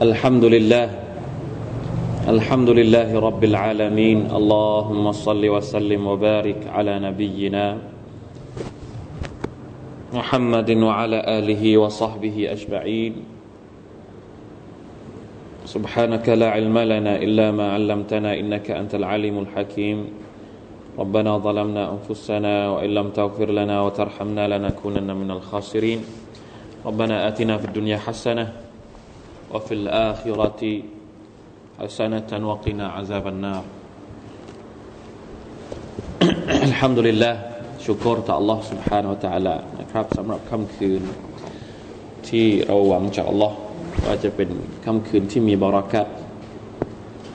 الحمد لله الحمد لله رب العالمين اللهم صل وسلم وبارك على نبينا محمد وعلى آله وصحبه أجمعين. سبحانك لا علم لنا إلا ما علمتنا إنك أنت العليم الحكيم. ربنا ظلمنا أنفسنا وإن لم تغفر لنا وترحمنا لنكونن من الخاسرين. ربنا آتنا في الدنيا حسنة وفي الآخرة حسنة وقنا عذاب النار الحمد لله ชุกรต่อ Allah سبحانه และ تعالى นะครับสำหรับค่ำคืน ที่เราหวังจาก Allah ว่าจะเป็นค่ำคืนที่มีบารักัต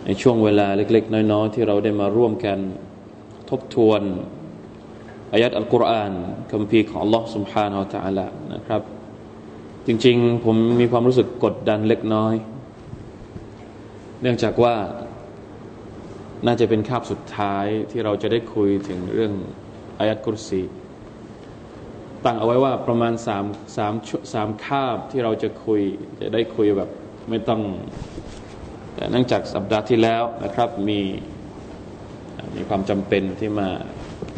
ในช่วงเวลาเล็ก ๆ น้อย ๆ ที่เราได้มาร่วมกันทบทวนอายัดอัลกุรอานคำพีของ Allah سبحانه และ تعالى นะครับ จริง ๆ ผมมีความรู้สึกกดดันเล็กน้อย เนื่องจากว่าน่าจะเป็นคาบสุดท้ายที่เราจะได้คุยถึงเรื่องอายัดกุรซีตั้งเอาไว้ว่าประมาณสามสามสามคาบที่เราจะคุยจะได้คุยแบบไม่ต้อง แต่เนื่องจากสัปดาห์ที่แล้วนะครับมีมีความจำเป็นที่มา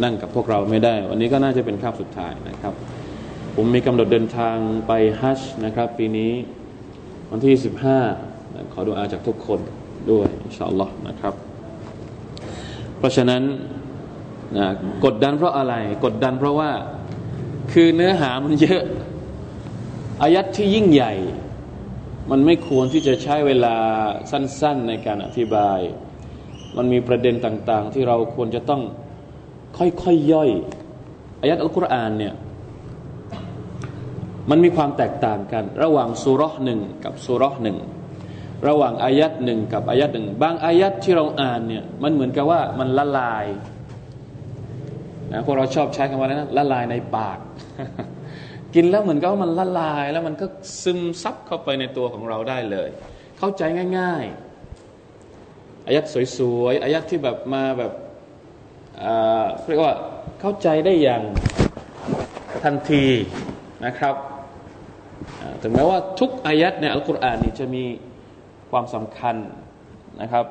นั่งกับพวกเราไม่ได้ วันนี้ก็น่าจะเป็นคาบสุดท้ายนะครับ ผมมีกำหนดเดินทางไปฮัจนะครับ ปีนี้วันที่ 15 ขอดูอาจากทุกคนด้วยอินชาอัลลอฮ์นะครับ เพราะฉะนั้นนะกดดันเพราะอะไร กดดันเพราะว่าคือเนื้อหามันเยอะ อายัดที่ยิ่งใหญ่ มันไม่ควรที่จะใช้เวลาสั้น ๆ ในการอธิบาย มันมีประเด็นต่าง ๆ ที่เราควรจะต้องค่อยๆยย่อยอายัดอัลกุรอานเนี่ย มันมีความแตกต่างกัน ระหว่างสุรหนึ่งกับสุรหนึ่งระหว่างอายัดหนึ่งกับอายัดหนึ่งบางอายัดที่เราอ่านเนี่ยมันเหมือนกับว่ามันละลายนะพวกเราชอบใช้คำว่านั้นละลายในปาก กินแล้วเหมือนกับว่ามันละลาย แล้วมันก็ซึมซับเข้าไปในตัวของเราได้เลย เข้าใจง่าย ๆอายัดสวยๆอายัดที่แบบมาแบบเรียกว่าเข้าใจได้อย่างทันทีนะครับ ถึงแม้ว่าทุกอายัดในอัลกุรอานนี่จะมีความสำคัญนะครับ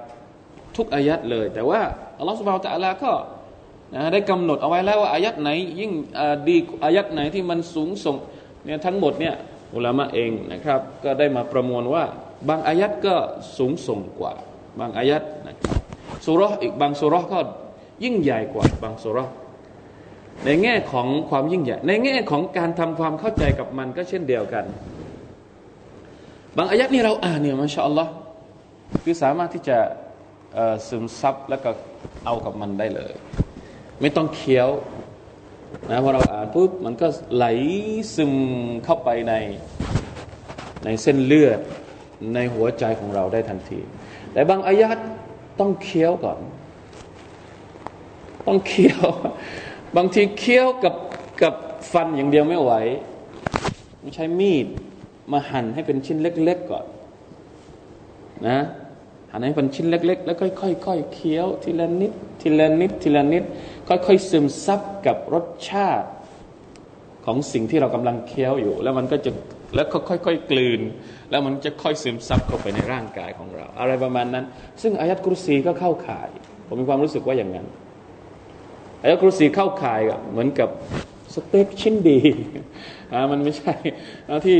ทุกอายัดเลย แต่ว่าอัลลอฮฺสุบฮาวตะลาก็นะได้กำหนดเอาไว้แล้วว่าอายัดไหน ยิ่งดีอายัดไหนที่มันสูงส่งเนี่ยทั้งหมดเนี่ยอุลามะเองนะครับ ก็ได้มาประมวลว่า บางอายัดก็สูงส่งกว่า บางอายัดนะครับสุรอีกบางสุรก็ยิ่งใหญ่กว่าบางสุร ในแง่ของความยิ่งใหญ่ ในแง่ของการทำความเข้าใจกับมันก็เช่นเดียวกัน บางอายัดนี่เราอ่านเนี่ยมาชาอัลลอฮ์คือสามารถที่จะซึมซับแล้วก็เอากับมันได้เลย ไม่ต้องเคี้ยวนะพอเราอ่านปุ๊บมันก็ไหลซึมเข้าไปในในเส้นเลือดในหัวใจของเราได้ทันที แต่บางอายัดต้องเคี้ยวก่อน ต้องเคี้ยว บางทีเคี้ยวกับกับฟันอย่างเดียวไม่ไหวไม่ใช้มีดมาหั่นให้เป็นชิ้นเล็ก ๆก่อน นะหั่นให้เป็นชิ้นเล็ก ๆ แล้วค่อยๆเคี้ยวทีละนิด ทีละนิด ทีละนิด ค่อยๆซึมซับกับรสชาติของสิ่งที่เรากำลังเคี้ยวอยู่ แล้วมันก็จะแล้วค่อยๆกลืน แล้วมันจะค่อยซึมซับเข้าไปในร่างกายของเรา อะไรประมาณนั้น ซึ่งอายัดกุรซีก็เข้าข่าย ผมมีความรู้สึกว่าอย่างนั้น อายะครุสีเข้าข่ายเหมือนกับสเต็กชิ้นดีมันไม่ใช่ที่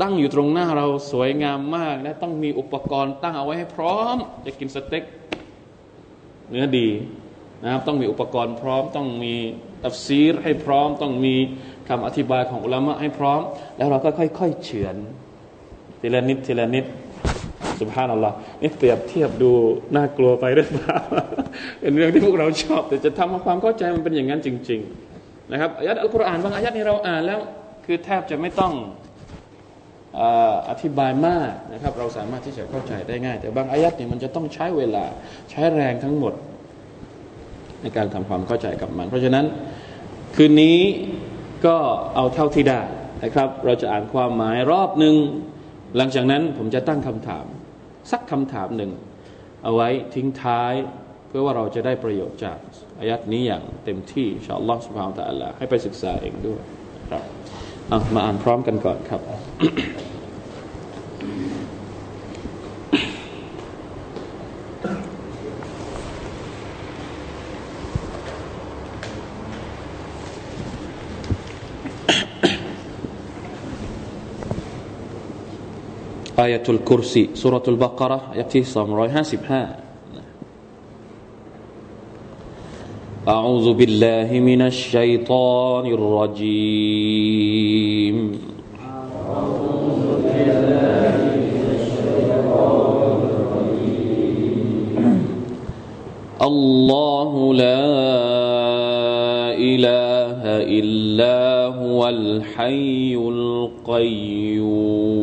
ตั้งอยู่ตรงหน้าเราสวยงามมากนะต้องมีอุปกรณ์ตั้งเอาไว้ให้พร้อม จะกินสเต็กเนื้อดีนะครับต้องมีอุปกรณ์พร้อม ต้องมีตัฟซีรให้พร้อม ต้องมีคำอธิบายของอุลามะให้พร้อม แล้วเราก็ค่อยๆเฉือนทีละนิดทีละนิด สุภาพนัลลอฮ์นี่เปรียบเทียบดูน่ากลัวไปหรือเปล่าเป็นเรื่องที่พวกเราชอบ แต่จะทำให้ความเข้าใจมันเป็นอย่างนั้นจริง ๆ นะครับอายัดอัลกุรอานบางอายัดนี้เราอ่านแล้ว คือแทบจะไม่ต้องอธิบายมากนะครับ เราสามารถที่จะเข้าใจได้ง่าย แต่บางอายัดนี่มันจะต้องใช้เวลาใช้แรงทั้งหมด ในการทำความเข้าใจกับมัน เพราะฉะนั้นคืนนี้ก็เอาเท่าที่ได้นะครับ เราจะอ่านความหมายรอบหนึ่งหลังจากนั้นผมจะตั้งคำถาม สักคำถามหนึ่ง เอาไว้ทิ้งท้าย เพื่อว่าเราจะได้ประโยชน์จากอายัดนี้อย่างเต็มที่ชาอัลลอฮฺสุบฮานตะอัลลให้ไปศึกษาเองด้วยครับมาอ่านพร้อมกันก่อนครับ آية الكرسي سورة البقرة يأتي سامراي هاسب سبحان أعوذ بالله من الشيطان الرجيم أعوذ بالله من الشيطان الرجيم. الله لا إله إلا هو الحي القيوم.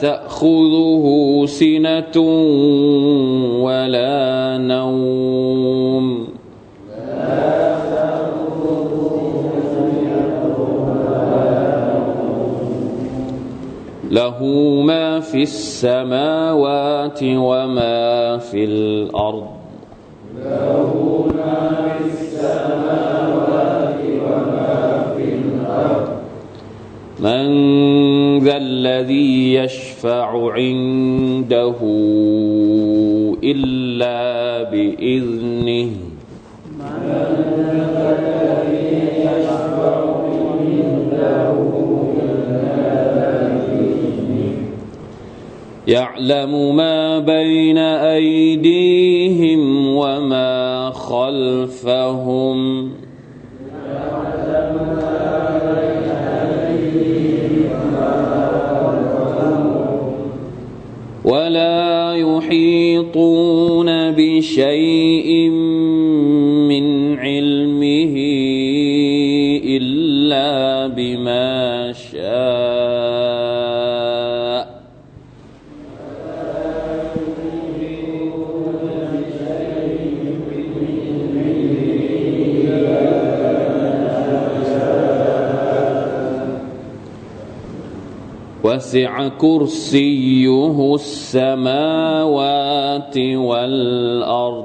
تأخذه سنة ولا نوم. له ما في السماوات وما في الأرض. له ما في السماوات وما في الأرض من ذا الذي يشفع عنده إلا بإذنه. يعلم ما بين أيديهم وما خلفهم. وسع كرسيه السماوات والأرض.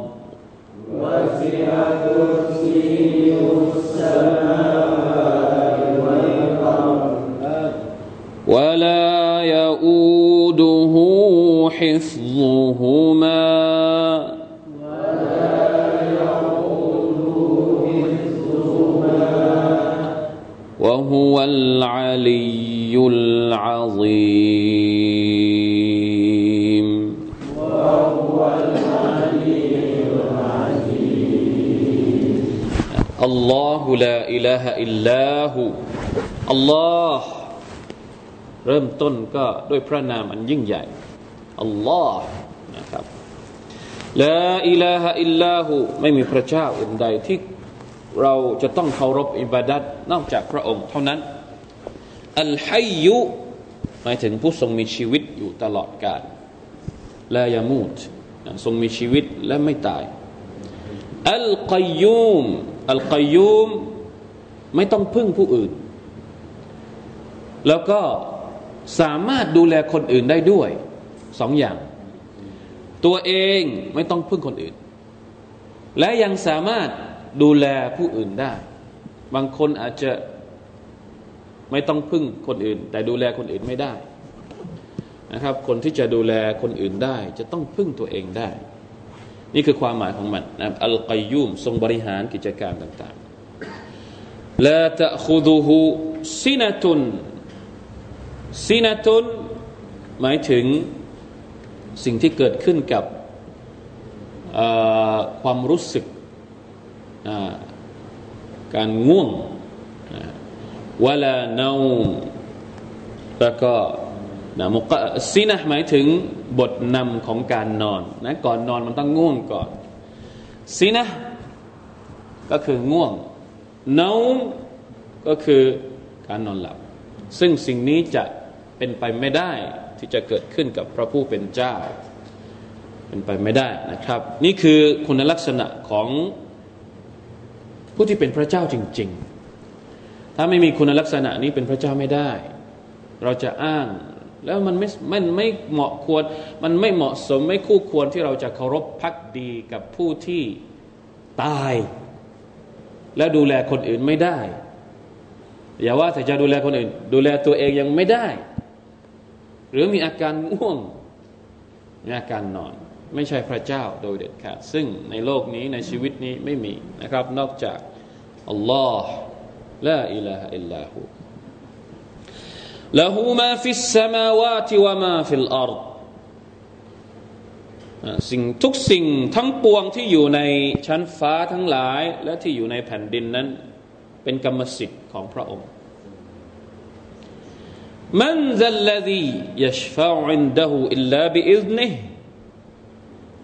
ริ่มต้นก็ด้วยพระนามอันยิ่งใหญ่อัลลอฮ์นะครับลาอิลาฮะอิลลาหูไม่มีพระเจ้าอื่นใดที่เราจะต้องเคารพอิบาดัตนอกจากพระองค์เท่านั้นอัลฮัยยุหมายถึงผู้ทรงมีชีวิตอยู่ตลอดกาลลายามูตทรงมีชีวิตและไม่ตายอัลกัยยูมอัลกัยยูมไม่ต้องพึ่งผู้อื่น แล้วก็ สามารถดูแลคนอื่นได้ด้วยสองอย่าง ตัวเองไม่ต้องพึ่งคนอื่น และยังสามารถดูแลผู้อื่นได้ บางคนอาจจะไม่ต้องพึ่งคนอื่น แต่ดูแลคนอื่นไม่ได้นะครับ คนที่จะดูแลคนอื่นได้ จะต้องพึ่งตัวเองได้ นี่คือความหมายของมันนะอัลกัยยุมทรงบริหารกิจการต่างๆละตะคุดูฮู ซินตุนซินตุนหมายถึงสิ่งที่เกิดขึ้นกับความรู้สึกการง่วงวลาเนาแล้วก็นะมุกซีนะหมายถึงบทนำของการนอนนะก่อนนอนมันต้องง่วงก่อนซีนะก็คือง่วงเนาก็คือการนอนหลับ ซึ่งสิ่งนี้จะ เป็นไปไม่ได้ที่จะเกิดขึ้นกับพระผู้เป็นเจ้า เป็นไปไม่ได้นะครับ นี่คือคุณลักษณะของผู้ที่เป็นพระเจ้าจริง ๆ ถ้าไม่มีคุณลักษณะนี้เป็นพระเจ้าไม่ได้ เราจะอ้างแล้วมันไม่มันไม่เหมาะควร มันไม่เหมาะสมไม่คู่ควรที่เราจะเคารพพักดีกับผู้ที่ตาย แล้วดูแลคนอื่นไม่ได้ อย่าว่าแต่จะดูแลคนอื่น ดูแลตัวเองยังไม่ได้ หรือมีอาการง่วงมีอาการนอน ไม่ใช่พระเจ้าโดยเด็ดขาดซึ่งในโลกนี้ในชีวิตนี้ไม่มีนะครับ นอกจากอัลลอฮ์ละอิลาฮะอิลลาหูله ما في السماوات وما في الأرضสิ่งทุกสิ่งทั้งปวงที่อยู่ในชั้นฟ้าทั้งหลาย และที่อยู่ในแผ่นดินนั้น เป็นกรรมสิทธิ์ของพระองค์ من ذا الذي يشفع عنده إلا بإذنه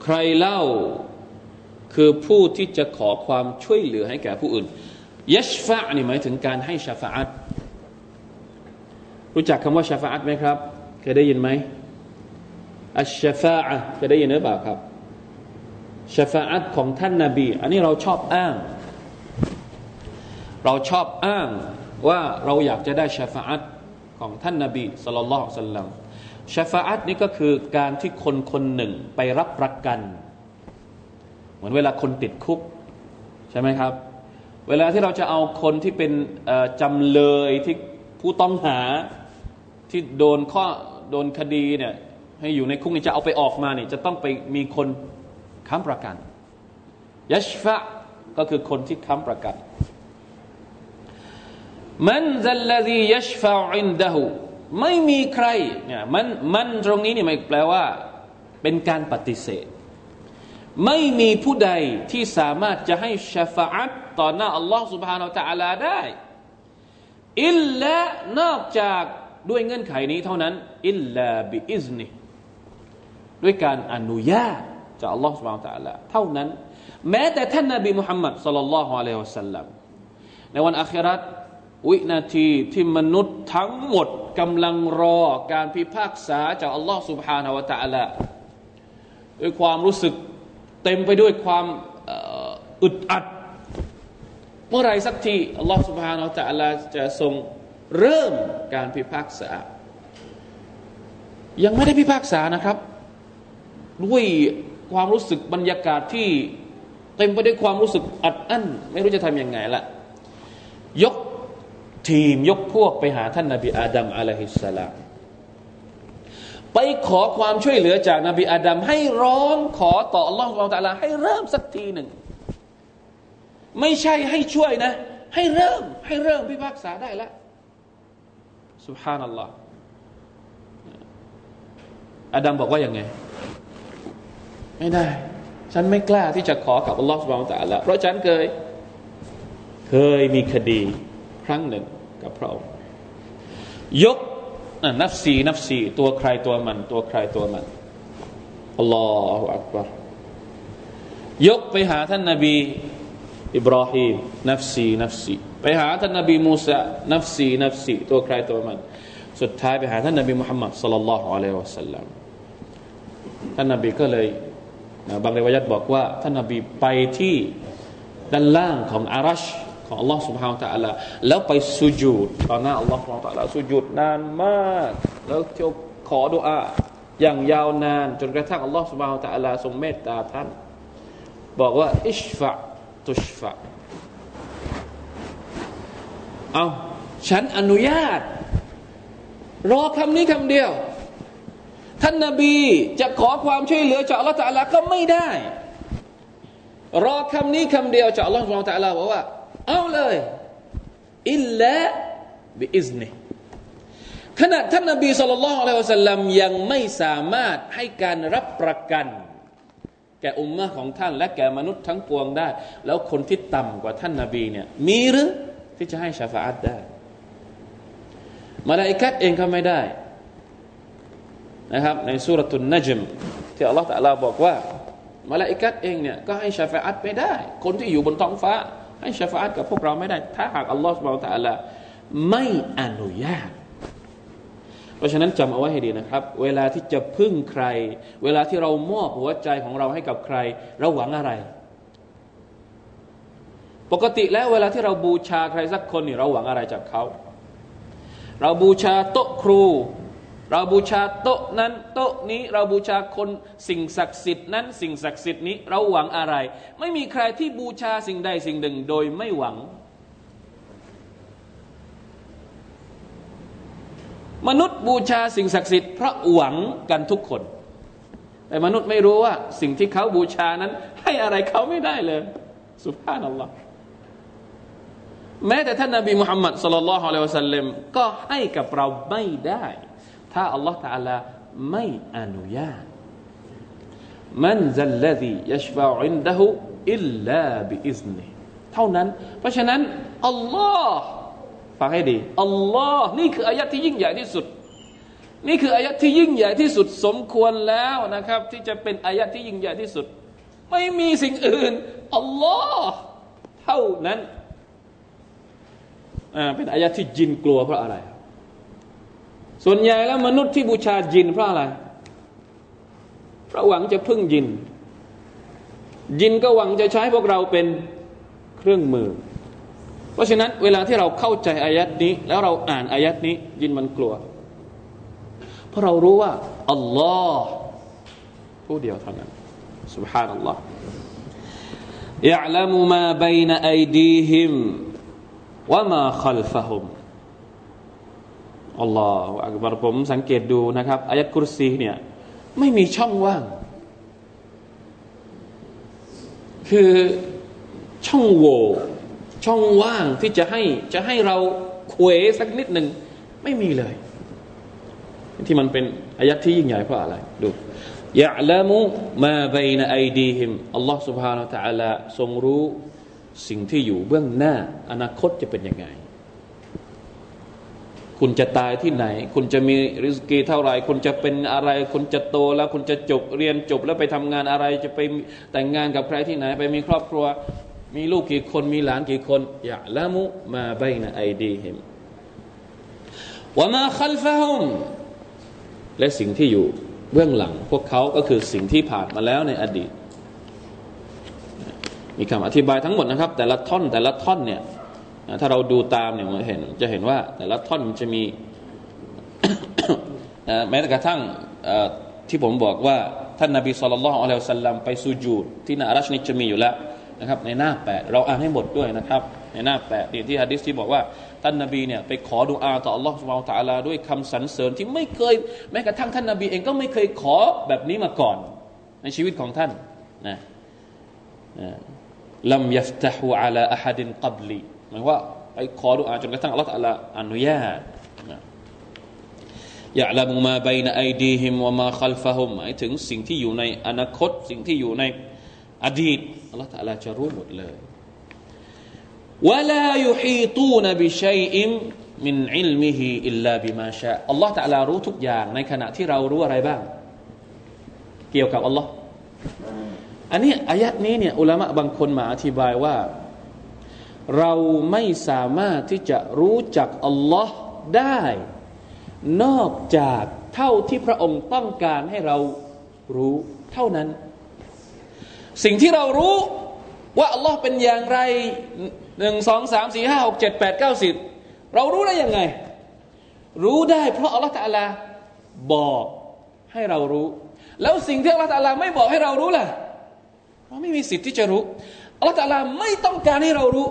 ใครเล่าคือผู้ที่จะขอความช่วยเหลือให้แก่ผู้อื่นยัชฟะนี่หมายถึงการให้ชาฟาอัตรู้จักคำว่าชาฟาอัตไหมครับ เคยได้ยินไหมอัชชาฟาอะเคยได้ยินหรือเปล่าครับชาฟาอัตของท่านนาบี อันนี้เราชอบอ้าง เราชอบอ้างว่าเราอยากจะได้ชาฟาอัต ของท่านนาบีสุลต่านสัลลัมชาฟาอัตนี่ก็คือการที่คนคนหนึ่งไปรับประกัน เหมือนเวลาคนติดคุก ใช่ไหมครับ เวลาที่เราจะเอาคนที่เป็นจำเลยที่ผู้ต้องหาที่โดนข้อโดนคดีเนี่ยให้อยู่ในคุกนี่จะเอาไปออกมาเนี่ยจะต้องไปมีคนค้ำประกันยัชฟะก็คือคนที่ค้ำประกัน มันซัลลซียชฟาอินดะหูไม่มีใครเนี่ยมันมันตรงนี้เนี่ยมันแปลว่า เป็นการปฏิเสธ ไม่มีผู้ใดที่สามารถจะให้ชฟาอัตต่อหน้าอัลลอฮ์สุบฮานาอัลตะลาได้ อิลละนอกจากด้วยเงื่อนไขนี้เท่านั้น อิลลาบิอิซนีด้วยการอนุญาตจากอัลลอฮ์สุบฮานาอัลตะลาเท่านั้น แม้แต่ท่านนบีมุฮัมมัดสลลัลลอฮุอะลัยฮิวะสัลลัมในวันอัคราต วินาทีที่มนุษย์ทั้งหมดกำลังรอการพิพากษาจากอัลลอฮ์ سبحانه และ تعالى ด้วยความรู้สึกเต็มไปด้วยความอึดอัด เมื่อไรสักทีอัลลอฮ์ سبحانه และ تعالى จะทรงเริ่มการพิพากษา ยังไม่ได้พิพากษานะครับ ด้วยความรู้สึกบรรยากาศที่เต็มไปด้วยความรู้สึกอัดอั้นไม่รู้จะทำยังไงละยก ทีมยกพวกไปหาท่านนาบีอาดัมอะลัยฮิสสลามไปขอความช่วยเหลือจากนาบีอาดัมให้ร้องขอต่ออัลลอฮฺสุบตะลาให้เริ่มสักทีหนึ่ง ไม่ใช่ให้ช่วยนะ ให้เริ่มให้เริ่มพิพากษาได้แล้วสุบฮานัลลอฮ์อาดัมบอกว่ายังไง ไม่ได้ ฉันไม่กล้าที่จะขอกับอัลลอฮฺสุบฮานตะละเพราะฉันเคย เคยมีคดี รั้งหนึ่งกับพระองค์ยกนับสีนับสีตัวใครตัวมัน ตัวใครตัวมันอัลลอฮฺอักบารยกไปหาท่านนาบีอิบราฮิมนับสีนับสีไปหาท่านนาบีมูซานับสีนับสีตัวใครตัวมัน สุดท้ายไปหาท่านนาบีมุฮัมมัดสัลลัลลอฮุอะลัยฮิวะสัลลัมท่านนาบีก็เลยบางเรวายัตบอกว่า ท่านนาบีไปที่ด้านล่างของอารัช ของอัลลอฮ์ سبحانه และ تعالى แล้วไปสุญูดต่อหน้าอัลลอฮ์ سبحانه และ تعالى สุญูดนานมาก แล้วเที่ยวขอดุอาอย่างยาวนาน จนกระทั่งอัลลอฮ์ سبحانه และ تعالى ทรงเมตตาท่าน บอกว่าอิชฟะตุชฟะเอาฉันอนุญาต รอคำนี้คำเดียว ท่านนาบีจะขอความช่วยเหลือจากอัลลอฮฺตะลาก็ไม่ได้ รอคำนี้คำเดียวจากอัลลอฮฺตะลาบอกว่า เอาเลยอิลละบิอิสเนขณะท่านนบีสุลต่านละอัลลอฮฺสัลลัมยังไม่สามารถให้การรับประกัน แก่อุมมะของท่าน และแก่มนุษย์ทั้งปวงได้ แล้วคนที่ต่ำกว่าท่านนาบีเนี่ยมีหรือที่จะให้ชาฟาอัตได้มาลาอิกัดเองก็ไม่ได้นะครับในสุรตุนนจมที่อัลลอฮฺตะลาบอกว่ามาลาอิกัดเองเนี่ยก็ให้ชาฟาอัตไม่ได้ คนที่อยู่บนท้องฟ้า ให้ชฟาอัตกับพวกเราไม่ได้ ถ้าหากอัลลอฮฺสุบานตะลาไม่อนุญาต เพราะฉะนั้นจำเอาไว้ให้ดีนะครับ เวลาที่จะพึ่งใคร เวลาที่เรามอบหัวใจของเราให้กับใคร เราหวังอะไร ปกติแล้วเวลาที่เราบูชาใครสักคนนี่เราหวังอะไรจากเขา เราบูชาโต๊ะครู เราบูชาโต๊ะนั้นโต๊ะนี้เราบูชาคนสิ่งศักดิ์สิทธิ์นั้น สิ่งศักดิ์สิทธิ์นี้เราหวังอะไร ไม่มีใครที่บูชาสิ่งใดสิ่งหนึ่งโดยไม่หวัง มนุษย์บูชาสิ่งศักดิ์สิทธิ์เพราะหวังกันทุกคน แต่มนุษย์ไม่รู้ว่า สิ่งที่เขาบูชานั้น ให้อะไรเขาไม่ได้เลยسبحان اللهแม้แต่ท่านนบีมุฮัมมัดصلى الله عليه وسلمก็ให้กับเราไม่ได้ ถ้าอัลลอฮ์ تعالىไม่อนุญาตمن ذا الذي يشفع عنده إلا بإذنهเท่านั้น เพราะฉะนั้นอัลลอฮ์ฟังให้ดีอัลลอฮ์นี่คืออายะที่ยิ่งใหญ่ที่สุด นี่คืออายะที่ยิ่งใหญ่ที่สุดสมควรแล้วนะครับ ที่จะเป็นอายะที่ยิ่งใหญ่ที่สุด ไม่มีสิ่งอื่นอัลลอฮ์เท่านั้นเป็นอายะที่จินกลัวเพราะอะไร ส่วนใหญ่แล้วมนุษย์ที่บูชาจินเพราะอะไรเพราะหวังจะพึ่งยิน ยินก็หวังจะใช้พวกเราเป็นเครื่องมือ เพราะฉะนั้นเวลาที่เราเข้าใจอายัดนี้ แล้วเราอ่านอายัดนี้ ยินมันกลัว เพราะเรารู้ว่าอัลลอฮ์ผู้เดียวเท่านั้น سبحان الله يعلم ما بين أيديهم وما خلفهم อัลลอฮฺอักบารผมสังเกตดูนะครับอายัดกุรซีเนี่ยไม่มีช่องว่าง คือช่องโหว่ช่องว่างที่จะให้จะให้เราเควสักนิดหนึ่งไม่มีเลย ที่มันเป็นอายัดที่ยิ่งใหญ่เพราะอะไรดูยะละมุมาบนไอดีฮิมอัลลอฮฺสุบฮานาะตะอัลาทรงรู้สิ่งที่อยู่เบื้องหน้าอนาคตจะเป็นยังไง คุณจะตายที่ไหน คุณจะมีริสกีเท่าไหร่ คุณจะเป็นอะไร คุณจะโตแล้ว คุณจะจบเรียนจบแล้วไปทำงานอะไร จะไปแต่งงานกับใครที่ไหน ไปมีครอบครัว มีลูกกี่คน มีหลานกี่คน อย่าละมุมาใบนะไอดีเหิมว่ามาคัลฟะฮุมและสิ่งที่อยู่เบื้องหลัง พวกเขาก็คือสิ่งที่ผ่านมาแล้วในอดีต มีคำอธิบายทั้งหมดนะครับ แต่ละท่อนแต่ละท่อนเนี่ย ถ้าเราดูตามเนี่ยมันเห็นจะเห็นว่า แต่ละท่อนมันจะมีแม้กระทั่งที่ผมบอกว่า ท่านนาบีสุลต่านอัลลอฮฺสัลลัมไปสุญูดที่นารัชนิจะมีอยู่แล้วนะครับ ในหน้าแปดเราอ่านให้หมดด้วยนะครับ ในหน้าแปดที่ฮะดิษที่บอกว่า ท่านนาบีเนี่ยไปขอดุอาต่ออัลลอฮฺสุบานตะลาด้วยคำสรรเสริญที่ไม่เคย แม้กระทั่งท่านนาบีเองก็ไม่เคยขอแบบนี้มาก่อน ในชีวิตของท่านนะลัมยัฟตะฮูอัลาอะฮัดินกับลี หมายว่าไปขอดุอาจนกระทั่งอัลลอฮฺอนุญาตيعلم ما بين أيديهم وما خلفهمหมายถึงสิ่งที่อยู่ในอนาคต สิ่งที่อยู่ในอดีตอัลลอฮฺ تعالىจะรู้หมดเลยولا يحيطون بشيء من علمه إلا بما شاء อัลลอฮฺ تعالىรู้ทุกอย่างในขณะที่เรารู้อะไรบ้าง เกี่ยวกับอัลลอฮ์อันนี้อายะฮ์นี้เนี่ยอุลามะบางคนมาอธิบายว่า เราไม่สามารถที่จะรู้จักอัลลอฮ์ได้ นอกจากเท่าที่พระองค์ต้องการให้เรารู้เท่านั้น สิ่งที่เรารู้ว่าอัลลอฮ์เป็นอย่างไรหนึ่งสองสามสี่ห้าหกเจ็ดแปดเก้าสิบเรารู้ได้ยังไง รู้ได้เพราะอัลลอฮ์ตะลาบอกให้เรารู้ แล้วสิ่งที่อัลลอฮ์ตะลาไม่บอกให้เรารู้ล่ะเราไม่มีสิทธิ์ที่จะรู้อัลลอฮ์ตะลาไม่ต้องการให้เรารู้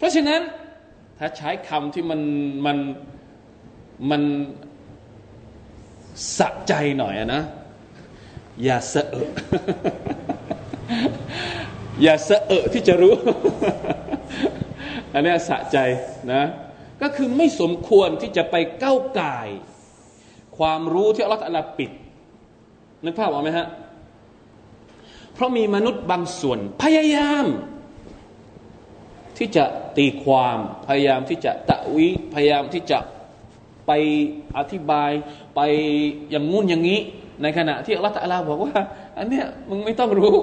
เพราะฉะนั้นถ้าใช้คำที่มันมันมันสะใจหน่อยนะ อย่าเสอะอย่าเสอะที่จะรู้ อันนี้สะใจนะ ก็คือไม่สมควรที่จะไปก้าวไก่ ความรู้ที่อัลลอฮฺปิด นึกภาพออกไหมฮะ เพราะมีมนุษย์บางส่วนพยายาม ที่จะตีความพยายามที่จะتأويلยายามที่จะไปอธิบายไปอย่างงู้นอย่างนี้ ในขณะที่อัลลอฮฺ تعالىบอกว่า อันเนี้ยมึงไม่ต้องรู้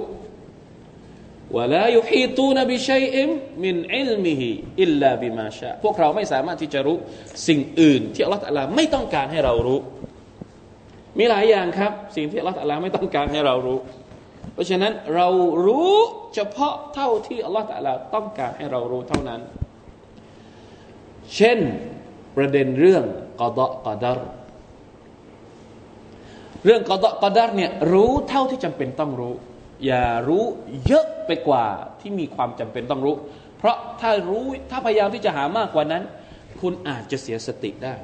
ولا يحيطون بشيء من علمه إلا بما شاءพวกเราไม่สามารถที่จะรู้สิ่งอื่น ที่อัลลอฮฺตะลาไม่ต้องการให้เรารู้ มีหลายอย่างครับ สิ่งที่อัลลอฮฺตะลาไม่ต้องการให้เรารู้ เพราะฉะนั้นเรารู้เฉพาะเท่าที่อัลลอฮฺตะลาต้องการให้เรารู้เท่านั้น เช่นประเด็นเรื่องกอดะกอดารเรื่องกอดะกอดารเนี่ยรู้เท่าที่จำเป็นต้องรู้ อย่ารู้เยอะไปกว่าที่มีความจำเป็นต้องรู้ เพราะถ้ารู้ถ้าพยายามที่จะหามากกว่านั้น คุณอาจจะเสียสติได้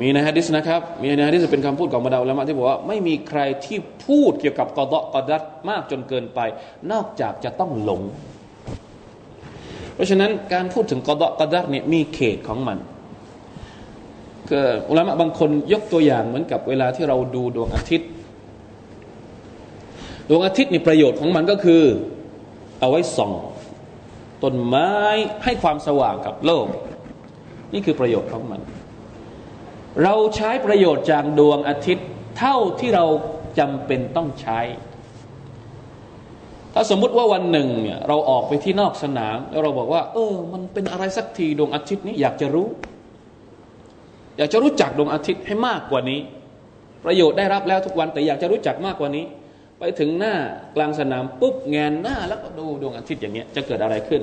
มีในฮะดิษนะครับ มีในฮะดิษเป็นคำพูดของบรรดาอุลามะที่บอกว่าไม่มีใครที่พูดเกี่ยวกับกอดกอดัดมากจนเกินไป นอกจากจะต้องหลง เพราะฉะนั้นการพูดถึงกอดกอดัดเนี่ยมีเขตของมันก็อุลามะบางคนยกตัวอย่างเหมือนกับเวลาที่เราดูดวงอาทิตย์ ดวงอาทิตย์นี่ประโยชน์ของมันก็คือ เอาไว้ส่องต้นไม้ให้ความสว่างกับโลก นี่คือประโยชน์ของมัน เราใช้ประโยชน์จากดวงอาทิตย์ เท่าที่เราจำเป็นต้องใช้ ถ้าสมมุติว่าวันหนึ่งเนี่ยเราออกไปที่นอกสนาม แล้วเราบอกว่า เออ มันเป็นอะไรสักทีดวงอาทิตย์นี้อยากจะรู้ อยากจะรู้จักดวงอาทิตย์ให้มากกว่านี้ ประโยชน์ได้รับแล้วทุกวันแต่อยากจะรู้จักมากกว่านี้ ไปถึงหน้ากลางสนามปุ๊บแงนหน้าแล้วก็ดูดวงอาทิตย์อย่างเงี้ยจะเกิดอะไรขึ้น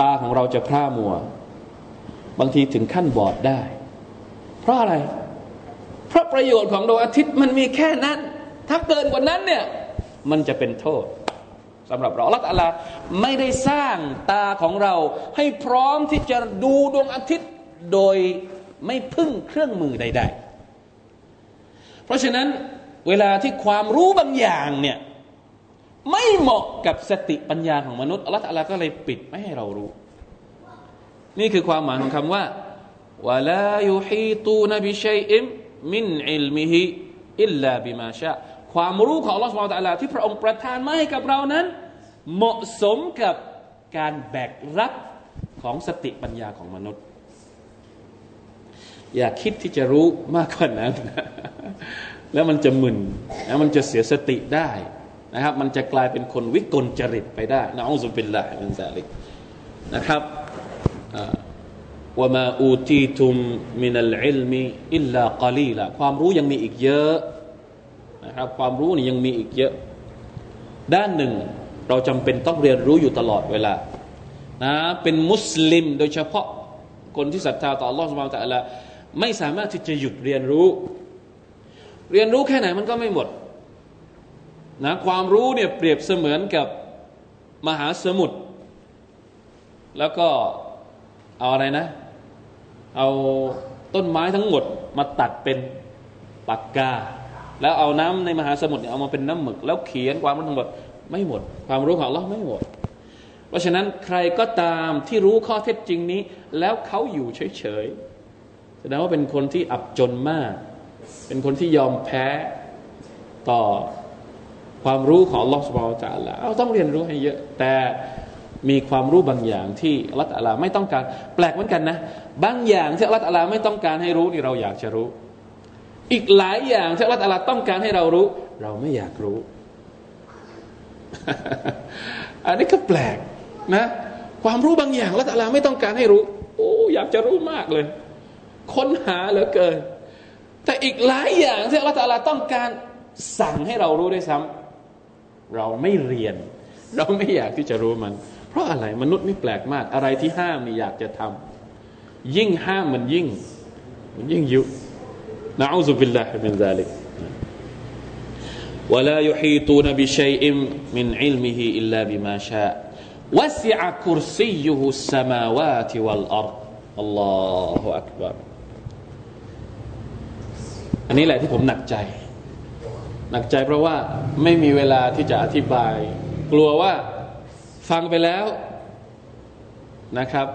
ตาของเราจะพร่ามัว บางทีถึงขั้นบอดได้ เพราะอะไร เพราะประโยชน์ของดวงอาทิตย์มันมีแค่นั้น ถ้าเกินกว่านั้นเนี่ยมันจะเป็นโทษสำหรับเราอัลลอฮฺไม่ได้สร้างตาของเรา ให้พร้อมที่จะดูดวงอาทิตย์โดยไม่พึ่งเครื่องมือใด ๆ เพราะฉะนั้นเวลาที่ความรู้บางอย่างเนี่ยไม่เหมาะกับสติปัญญาของมนุษย์อัลลอฮฺก็เลยปิดไม่ให้เรารู้ นี่คือความหมายของคำว่าولا يحيطون بشيء من علمه إلا بما شاءความรู้ของลอฮฺ سبحانه وتعالىที่พระองค์ประทานมาให้กับเรานั้น เหมาะสมกับการแบกรับของสติปัญญาของมนุษย์ อย่าคิดที่จะรู้มากกว่านั้น แล้วมันจะมึนแล้วมันจะเสียสติได้นะครับ มันจะกลายเป็นคนวิกลจริตไปได้นะอัลลอฮฺสุบิลลาฮิมินซาลิกนะครับ ว่ามาอูตีทุมมินัลอิลมีอิลลากลีละความรู้ยังมีอีกเยอะนะครับความรู้นี่ยังมีอีกเยอะ ด้านหนึ่งเราจำเป็นต้องเรียนรู้อยู่ตลอดเวลานะเป็นมุสลิม โดยเฉพาะคนที่ศรัทธาต่อ Allah س ب ح ا ن และ ت ع ไม่สามารถที่จะหยุดเรียนรู้ เรียนรู้แค่ไหนมันก็ไม่หมดนะความรู้เนี่ยเปรียบเสมือนกับมหาสมุทรแล้วก็เอาอะไรนะ เอาต้นไม้ทั้งหมดมาตัดเป็นปากกา แล้วเอาน้ำในมหาสมุทรเอามาเป็นน้ำหมึก แล้วเขียนความรู้ทั้งหมดไม่หมด ความรู้ของเราไม่หมด เพราะฉะนั้นใครก็ตามที่รู้ข้อเท็จจริงนี้ แล้วเขาอยู่เฉยๆแสดงว่าเป็นคนที่อับจนมาก เป็นคนที่ยอมแพ้ต่อความรู้ของลอสบอลจาละเราต้องเรียนรู้ให้เยอะ แต่มีความรู้บางอย่างที่รัตอลาไม่ต้องการ แปลกเหมือนกันนะ บางอย่างที่รัตอลาไม่ต้องการให้รู้นี่เราอยากจะรู้ อีกหลายอย่างที่อัลลอฮฺต้องการให้เรารู้ เราไม่อยากรู้ อันนี้ก็แปลกนะ ความรู้บางอย่างอัลลอฮฺไม่ต้องการให้รู้ โอ้อยากจะรู้มากเลย ค้นหาเหลือเกิน แต่อีกหลายอย่างที่อัลลอฮฺต้องการสั่งให้เรารู้ด้วยซ้ำเราไม่เรียน เราไม่อยากที่จะรู้มัน เพราะอะไรมนุษย์นี่แปลกมาก อะไรที่ห้ามนี่อยากจะทำ ยิ่งห้ามมันยิ่ง มันยิ่งยุนะอูซุบิลลาฮิมินซาลิก ولا يحيطون بشيء من علمه إلا بما شاء وسع كرسيه السماوات والأرض الله أكبر อันนี้แหละที่ผมหนักใจ หนักใจเพราะว่าไม่มีเวลาที่จะอธิบาย กลัวว่าฟังไปแล้วนะครับ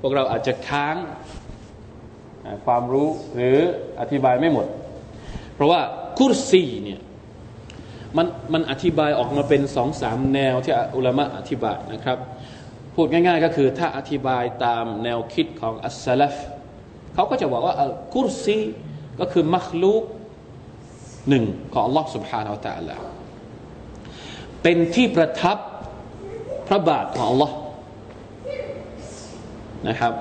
พวกเราอาจจะค้างความรู้หรืออธิบายไม่หมด เพราะว่าคุรซีเนี่ยมันมันอธิบายออกมาเป็นสองสามแนวที่อุลามะอธิบายนะครับ พูดง่ายๆก็คือถ้าอธิบายตามแนวคิดของอัสซลฟเขาก็จะบอกว่าคุรซีก็คือมัคลูกหนึ่งของ Allah سبحانه และ تعالى เป็นที่ประทับพระบาทของ Allah นะครับ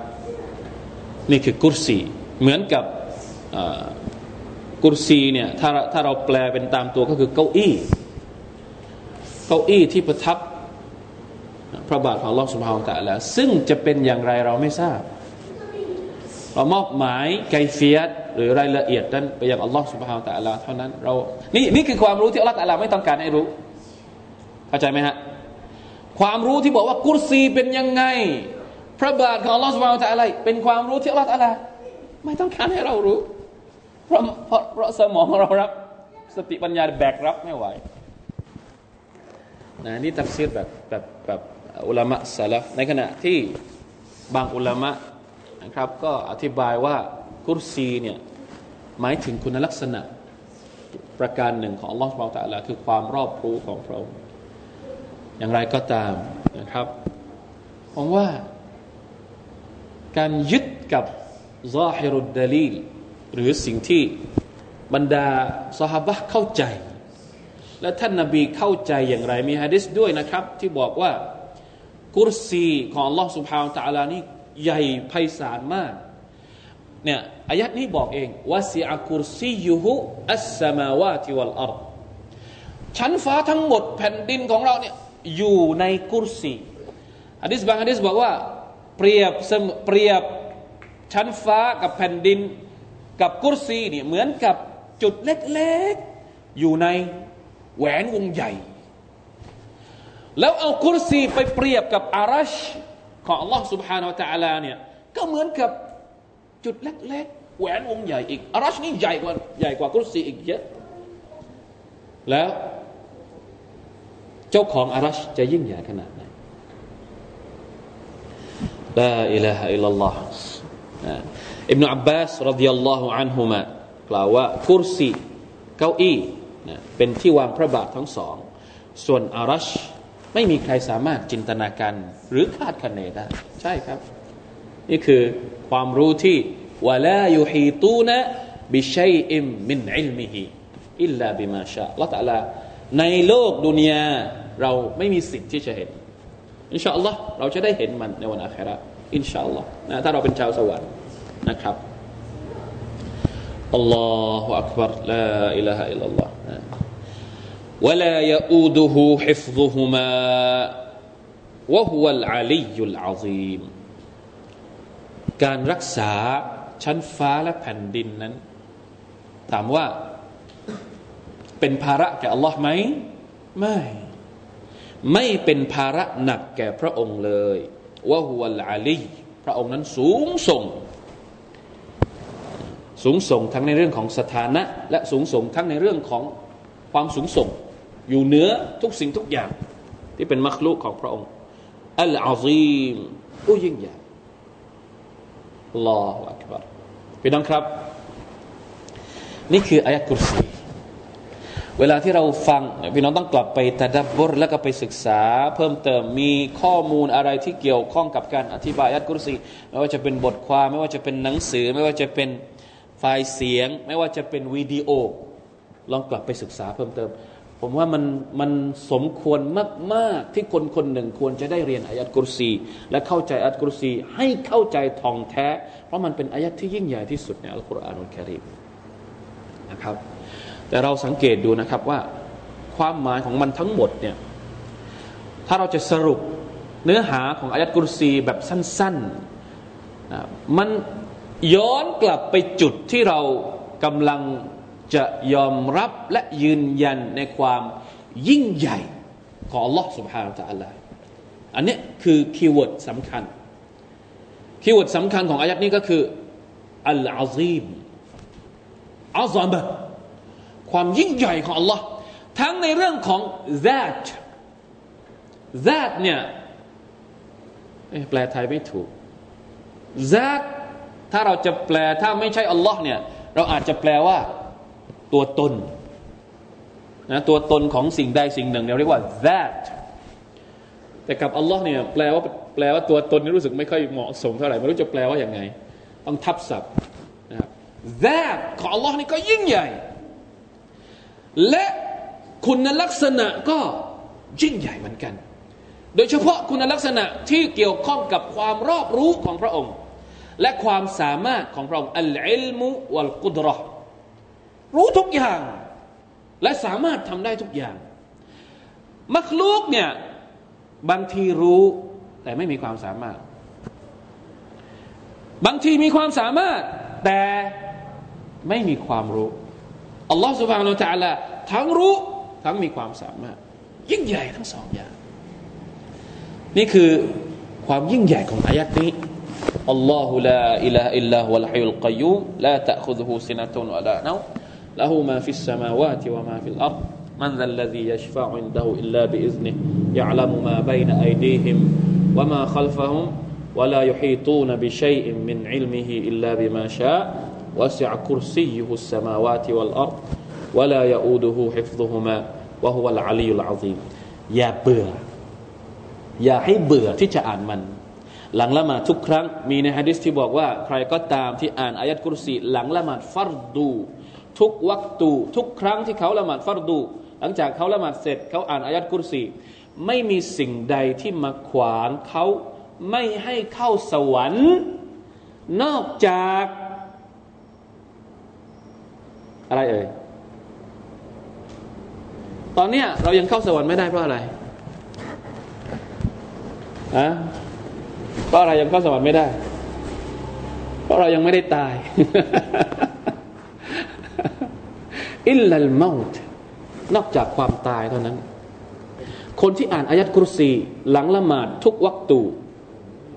นี่คือกุรซีเหมือนกับกุรซีเนี่ยถ้าถ้าเราแปลเป็นตามตัวก็คือเก้าอี้เก้าอี้ที่ประทับพระบาทของลอสุภาวตะแล้วซึ่งจะเป็นอย่างไรเราไม่ทราบ เรามอบหมายไกเฟียตหรือรายละเอียดนั้นไปยังอัลลอฮฺสุบฮาวตะลาเท่านั้นเรานี่นี่คือความรู้ที่อัลลอฮฺตะลาไม่ต้องการให้รู้เข้าใจไหมฮะความรู้ที่บอกว่ากุรซีเป็นยังไง พระบาทของอัลลอฮฺสุบานตะอะไรเป็นความรู้ที่อัลลอฮฺตะลาไม่ต้องการให้เรารู้ เพราะเพราะเพราะสมองเรารับ สติปัญญาแบกรับไม่ไหวนะนี่ตักซีรแบบแบบแบบอุลามะสลับในขณะที่บางอุลามะนะครับ ก็อธิบายว่ากุรซีเนี่ยหมายถึงคุณลักษณะประการหนึ่งของอัลลอฮฺสุบานตะลาคือความรอบรู้ของพระองค์อย่างไรก็ตามนะครับผมว่า การยึดกับซาฮิรุดดลีลหรือสิ่งที่บรรดาสหบะเข้าใจ และท่านนาบีเข้าใจอย่างไร มีฮะดิษด้วยนะครับ ที่บอกว่ากุรซีของลอสุภาวตาลานี่ใหญ่ไพศาลมากเนี่ยอายัดนี้บอกเองวาสีอากุรซียูฮุอัสสมาวาติวัลอัรชั้นฟ้าทั้งหมดแผ่นดินของเราเนี่ยอยู่ในกุรซีอะดิษบางอะดิษบอกว่า เปรียบเปรียบชั้นฟ้ากับแผ่นดินกับกุรซีเนี่ยเหมือนกับจุดเล็กๆ อยู่ในแหวนวงใหญ่ แล้วเอากุรซีไปเปรียบกับอารัชของ Allah سبحانه และ تعالى เนี่ยก็เหมือนกับจุดเล็กๆแหวนวงใหญ่อีกอารัชนี่ใหญ่กว่าใหญ่กว่ากุรซีอีกเยอะ แล้ว เจ้าของอารัชจะยิ่งใหญ่ขนาดไหน لا إله إلا اللهอิบนุอับบาสرضي الله عنهماกล่าวว่าكرسيเก้าอี้เป็นที่วางพระบาททั้งสอง ส่วนعرشไม่มีใครสามารถจินตนาการหรือคาดคะเนได้ ใช่ครับ นี่คือความรู้ที่วะลายุฮีตูนะบิชัยอิมมินอิลมิฮิอิลลาบิมาชาละตัลลาในโลกดุนยาเราไม่มีสิทธิ์ที่จะเห็น อินชาอัลลอฮ์เราจะได้เห็นมันในวันอาคราอินชาอัลลอฮ์นะถ้าเราเป็นชาวสวรรค์นะครับอัลลอฮฺอักบารลาอิลาฮะอิลลัลลอฮ์ ولا يؤوده حفظهما وهو العلي العظيم การรักษาชั้นฟ้าและแผ่นดินนั้น ถามว่าเป็นภาระแก่ Allah ไหมไม่ ไม่เป็นภาระหนักแก่พระองค์เลยว่าหัวอาลีพระองค์นั้นสูงส่ง สูงส่งทั้งในเรื่องของสถานะ และสูงส่งทั้งในเรื่องของความสูงส่ง อยู่เหนือทุกสิ่งทุกอย่าง ที่เป็นมรรคลูกของพระองค์อัลอาซีมผู้ยิ่งใหญ่ลออักบารพี่น้องครับ นี่คืออายะกุรซี เวลาที่เราฟังพี่น้องต้องกลับไปตะดับบรแล้วก็ไปศึกษา เพิ่มเติมมีข้อมูลอะไรที่เกี่ยวข้องกับการอธิบายอัลกุรซีไม่ว่าจะเป็นบทความ ไม่ว่าจะเป็นหนังสือ ไม่ว่าจะเป็นไฟล์เสียง ไม่ว่าจะเป็นวิดีโอ ลองกลับไปศึกษาเพิ่มเติม ผมว่ามันมันสมควรมากๆที่คนคนหนึ่งควรจะได้เรียนอายัดกุรซี และเข้าใจอัลกุรซี ให้เข้าใจท่องแท้ เพราะมันเป็นอายัดที่ยิ่งใหญ่ที่สุดในอัลกุรอานอุลกิริมนะครับ แต่เราสังเกตดูนะครับว่าความหมายของมันทั้งหมดเนี่ยถ้าเราจะสรุปเนื้อหาของอายัดกุรซีแบบสั้นๆนะมันย้อนกลับไปจุดที่เรากำลังจะยอมรับและยืนยันในความยิ่งใหญ่ของ Allah سبحانه และ تعالى อันนี้คือคีย์เวิร์ดสำคัญคีย์เวิร์ดสำคัญของอายัดนี้ก็คืออัลอาซีมอัลซามะ ความยิ่งใหญ่ของ อัลลอฮฺ ทั้งในเรื่องของ ذات ذات เนี่ยแปลไทยไม่ถูก ذات ถ้าเราจะแปลถ้าไม่ใช่ อัลลอฮฺ เนี่ยเราอาจจะแปลว่าตัวตนนะตัวตนของสิ่งใดสิ่งหนึ่งเราเรียกว่า that แต่กับ Allah เนี่ยแปลว่าแปลว่าตัวตนนี่รู้สึกไม่ค่อยเหมาะสมเท่าไหร่ไม่รู้จะแปลว่าอย่างไง ต้องทับศัพท์นะครับ that ของ Allah นี่ก็ยิ่งใหญ่ และคุณลักษณะก็ยิ่งใหญ่เหมือนกัน โดยเฉพาะคุณลักษณะที่เกี่ยวข้องกับความรอบรู้ของพระองค์ และความสามารถของพระองค์อัลอิลมุวัลกุดรอรู้ทุกอย่าง และสามารถทำได้ทุกอย่าง มักลูกเนี่ยบางทีรู้แต่ไม่มีความสามารถ บางทีมีความสามารถแต่ไม่มีความรู้ อัลลอฮฺสุบฮานาอัลลอฮทั้งรู้ทั้งมีความสามารถ ยิ่งใหญ่ทั้งสองอย่าง นี่คือ ความยิ่งใหญ่ของอายัดนี้ الله لا إله إلا هو الحي القيوم لا تأخذه سنة ولا نوم له ما في السماوات وما في الأرض من ذا الذي يشفع عنده إلا بإذنه يعلم ما بين أيديهم وما خلفهم ولا يحيطون بشيء من علمه إلا بما شاء وسع كرسيه السماوات والأرض ولا يؤوده حفظهما وهو العلي العظيم อย่าเบื่ออย่าให้เบื่อที่จะอ่านมัน หลังละหมาดทุกครั้ง มีในฮะดิษที่บอกว่า ใครก็ตามที่อ่านอายัดกุรสีหลังละหมาดฟัรดู ทุกวักตูทุกครั้งที่เขาละหมาดฟัรดู หลังจากเขาละหมาดเสร็จเขาอ่านอายัดกุรสีไม่มีสิ่งใดที่มาขวางเขาไม่ให้เข้าสวรรค์ นอกจาก อะไรเอ่ย ตอนเนี้ยเรายังเข้าสวรรค์ไม่ได้เพราะอะไรอะเพราะอะไรยังเข้าสวรรค์ไม่ได้ เพราะเรายังไม่ได้ตาย อิลลัลมาต์นอกจากความตายเท่านั้น คนที่อ่านอายัดกุรซีหลังละหมาดทุกวักตู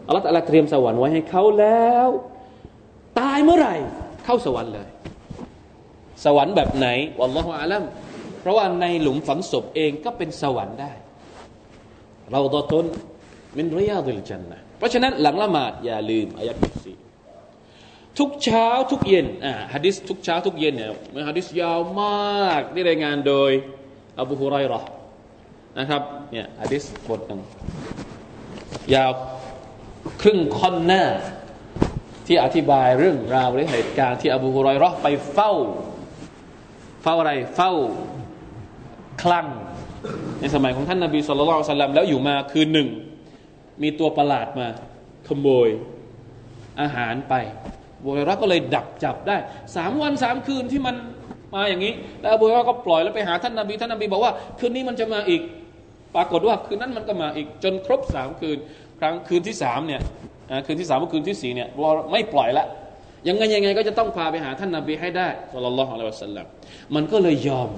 อัลลอฮฺเตรียมสวรรค์ไว้ให้เขาแล้ว ตายเมื่อไหร่ เข้าสวรรค์เลย สวรรค์แบบไหนวัลลอฮฺอาลัมเพราะว่าในหลุมฝังศพเองก็เป็นสวรรค์ได้ เราดอตนมินริยาดิลจันนะเพราะฉะนั้นหลังละหมาดอย่าลืมอายัดกุรซีทุกเช้าทุกเย็นอ่าฮะดิษทุกเช้าทุกเย็นเนี่ยมันฮะดิษยาวมากที่รายงานโดยอบูฮุไรรอนะครับเนี่ยฮะดิษบทหนึ่งยาวครึ่งค่อนหน้าที่อธิบายเรื่องราวและเหตุการณ์ที่อบูฮุไรรอไปเฝ้า เฝ้าอะไรเฝ้าคลั่ง ในสมัยของท่านนาบีสุลต่านสัลลัมแล้วอยู่มาคืนหนึ่ง มีตัวประหลาดมาขโมยอาหารไปบูฮุไรรอก็เลยดักจับได้สามวันสามคืนที่มันมาอย่างนี้ แล้วอบูฮุไรรอก็ปล่อยแล้วไปหาท่านนาบีท่านนาบีบอกว่า คืนนี้มันจะมาอีก ปรากฏว่าคืนนั้นมันก็มาอีกจนครบสามคืน ครั้งคืนที่สามเนี่ยคืนที่สามกับคืนที่สี่เนี่ยไม่ปล่อยละ ยังไงยังไงก็จะต้องพาไปหาท่านนาบีให้ได้สุลลัลลอฮุอะลัยวะสัลลัมมันก็เลยยอม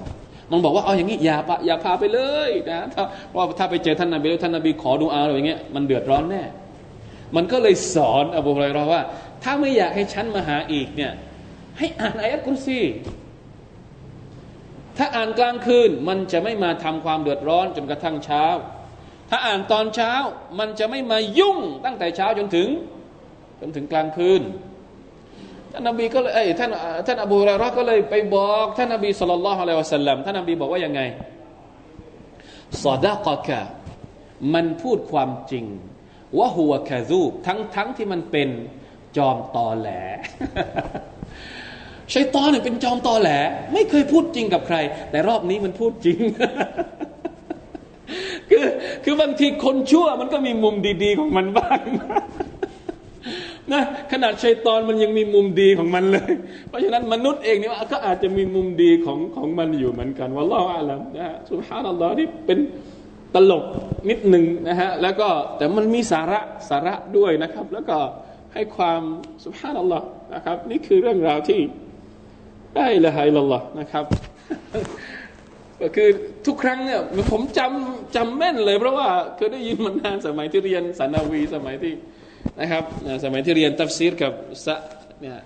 มันบอกว่าเอาอย่างนี้อย่าปะอย่าพาไปเลยนะถ้าว่าถ้าไปเจอท่านนาบีแล้วท่านนาบีขอดูอาอะไรอย่างเงี้ยมันเดือดร้อนแน่ มันก็เลยสอนอบูฮุไรรอว่า ถ้าไม่อยากให้ฉันมาหาอีกเนี่ยให้อ่านอายะกุรซีถ้าอ่านกลางคืนมันจะไม่มาทำความเดือดร้อนจนกระทั่งเช้า ถ้าอ่านตอนเช้ามันจะไม่มายุ่งตั้งแต่เช้าจนถึง จนถึงกลางคืน ท่านนบีก็เลยท่านท่านอบูุไรรอก็เลยไปบอกท่านนบีสุลต่านละฮ์อะลัยวะสัลลัมท่านนบีบอกว่ายังไงซาดะกะกะมันพูดความจริงว่าหัวคาซูบทั้งทั้งที่มันเป็นจอมตอแหลชัยตอนเนี่ยเป็นจอมตอแหล ไม่เคยพูดจริงกับใคร แต่รอบนี้มันพูดจริง คือคือบางทีคนชั่วมันก็มีมุมดี ๆ ของมันบ้าง นะขนาดชัยตอนมันยังมีมุมดีของมันเลย เพราะฉะนั้นมนุษย์เองเนี่ยก็อาจจะมีมุมดีของของมันอยู่เหมือนกันว่าล่ออาลัมนะฮะสุภาพนัลลอฮ์นี่เป็นตลกนิดหนึ่งนะฮะแล้วก็แต่มันมีสาระสาระด้วยนะครับ แล้วก็ให้ความสุภาพนัลลอฮ์นะครับ นี่คือเรื่องราวที่ได้ละหายละลอนะครับก็คือทุกครั้งเนี่ยผมจำจำแม่นเลย เพราะว่าเคยได้ยินมันานสมัยที่เรียนสันาวีสมัยที่ นะครับสมัยที่เรียนตัฟซีรกับสะเนี่ย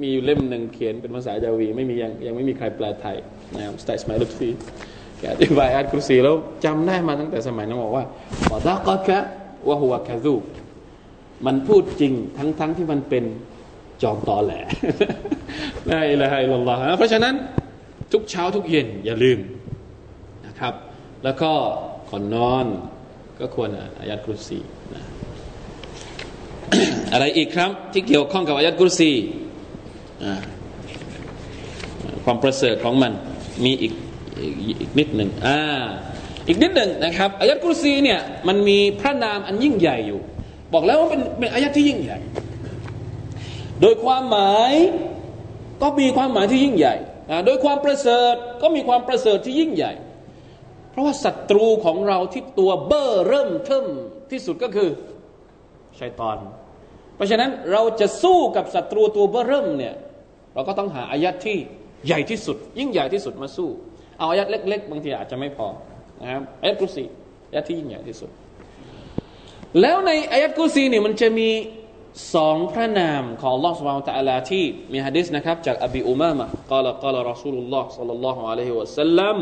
มีอยู่เล่มหนึ่งเขียนเป็นภาษาจาวี ไม่มียังยังไม่มีใครแปลไทยนะครับสไตล์สมัยลุฟีแกอธิบายอัลกุรซีแล้วจำได้มาตั้งแต่สมัยนั้นบอกว่าว่าดากะกะวะฮัวกะซูมันพูดจริงทั้งทั้งที่มันเป็นจอมตอแหลละอิละฮะอิลลอฮ์เพราะฉะนั้นทุกเช้าทุกเย็นอย่าลืมนะครับ แล้วก็ก่อนนอนก็ควรอายัดกุรซี อะไรอีกครับ ที่เกี่ยวข้องกับอายัดกุรซีความประเสริฐของมันมีอีกอีกนิดหนึ่งอ่าอีกนิดหนึ่งนะครับอายัดกุรซีเนี่ยมันมีพระนามอันยิ่งใหญ่อยู่ บอกแล้วว่าเป็นเป็นอายัดที่ยิ่งใหญ่ โดยความหมายก็มีความหมายที่ยิ่งใหญ่โดยความประเสริฐก็มีความประเสริฐที่ยิ่งใหญ่ เพราะว่าศัตรูของเราที่ตัวเบ้อเริ่มเทิมที่สุดก็คือชัยตอน เพราะฉะนั้นเราจะสู้กับศัตรูตัวเบ้อเริ่มเนี่ยเราก็ต้องหาอายัดที่ใหญ่ที่สุด ยิ่งใหญ่ที่สุดมาสู้ เอาอายัดเล็ก ๆ บางทีอาจจะไม่พอนะครับอายัดกุศีอายัดที่ยิ่งใหญ่ที่สุด แล้วในอายัดกุซีเนี่ยมันจะมีสองพระนามของ Allah سبحانه และ تعالى ที่มีฮะดิษนะครับจากอบีอุมามะกล่าวกล่าวรอสูลุลลอฮ์ صلى الله عليه وسلم